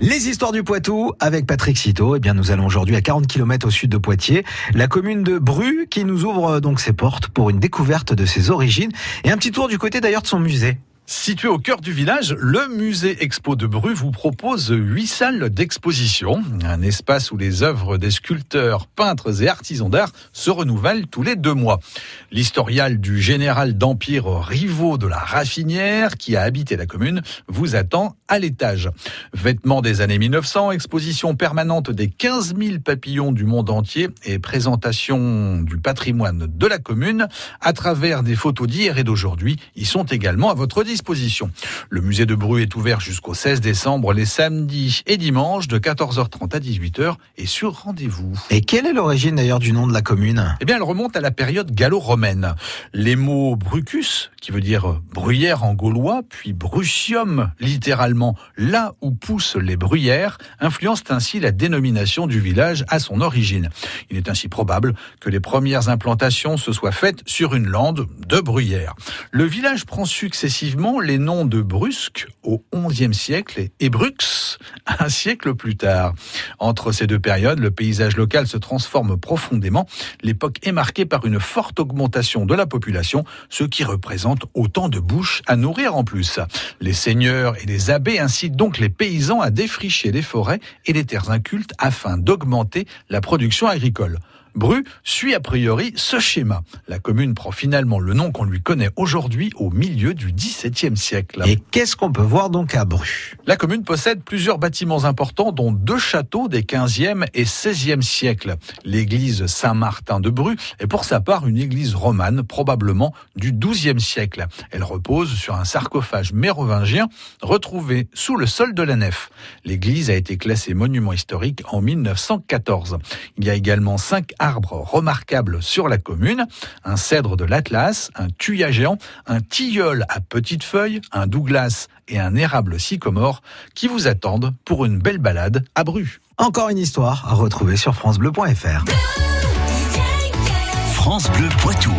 Les histoires du Poitou avec Patrick Citeau. Eh bien, nous allons aujourd'hui à 40 km au sud de Poitiers, la commune de Bru qui nous ouvre euh, donc ses portes pour une découverte de ses origines et un petit tour du côté d'ailleurs de son musée. Situé au cœur du village, le musée Expo de Bru vous propose huit salles d'exposition, un espace où les œuvres des sculpteurs, peintres et artisans d'art se renouvellent tous les deux mois. L'historial du général d'Empire Rivaux de la Raffinière, qui a habité la commune, vous attend à l'étage. Vêtements des années 1900, exposition permanente des 15 000 papillons du monde entier et présentation du patrimoine de la commune à travers des photos d'hier et d'aujourd'hui. Ils sont également à votre disposition. Le musée de Bru est ouvert jusqu'au 16 décembre, les samedis et dimanches de 14h30 à 18h et sur rendez-vous. Et quelle est l'origine d'ailleurs du nom de la commune? Eh bien, elle remonte à la période gallo-romaine. Les mots brucus, qui veut dire bruyère en gaulois, puis brucium, littéralement là où poussent les bruyères, influencent ainsi la dénomination du village à son origine. Il est ainsi probable que les premières implantations se soient faites sur une lande de bruyère. Le village prend successivement les noms de Brusque au XIe siècle et Brux un siècle plus tard. Entre ces deux périodes, le paysage local se transforme profondément. L'époque est marquée par une forte augmentation de la population, ce qui représente autant de bouches à nourrir en plus. Les seigneurs et les abbés incitent donc les paysans à défricher les forêts et les terres incultes afin d'augmenter la production agricole. Bru suit a priori ce schéma. La commune prend finalement le nom qu'on lui connaît aujourd'hui au milieu du XVIIe siècle. Et qu'est-ce qu'on peut voir donc à Bru? La commune possède plusieurs bâtiments importants dont deux châteaux des 15e et 16e siècles. L'église Saint-Martin de Bru est pour sa part une église romane probablement du XIIe siècle. Elle repose sur un sarcophage mérovingien retrouvé sous le sol de la nef. L'église a été classée monument historique en 1914. Il y a également cinq arbres remarquables sur la commune, un cèdre de l'Atlas, un thuya géant, un tilleul à petites feuilles, un Douglas et un érable sycomore qui vous attendent pour une belle balade à Bru. Encore une histoire à retrouver sur francebleu.fr. France Bleu Poitou.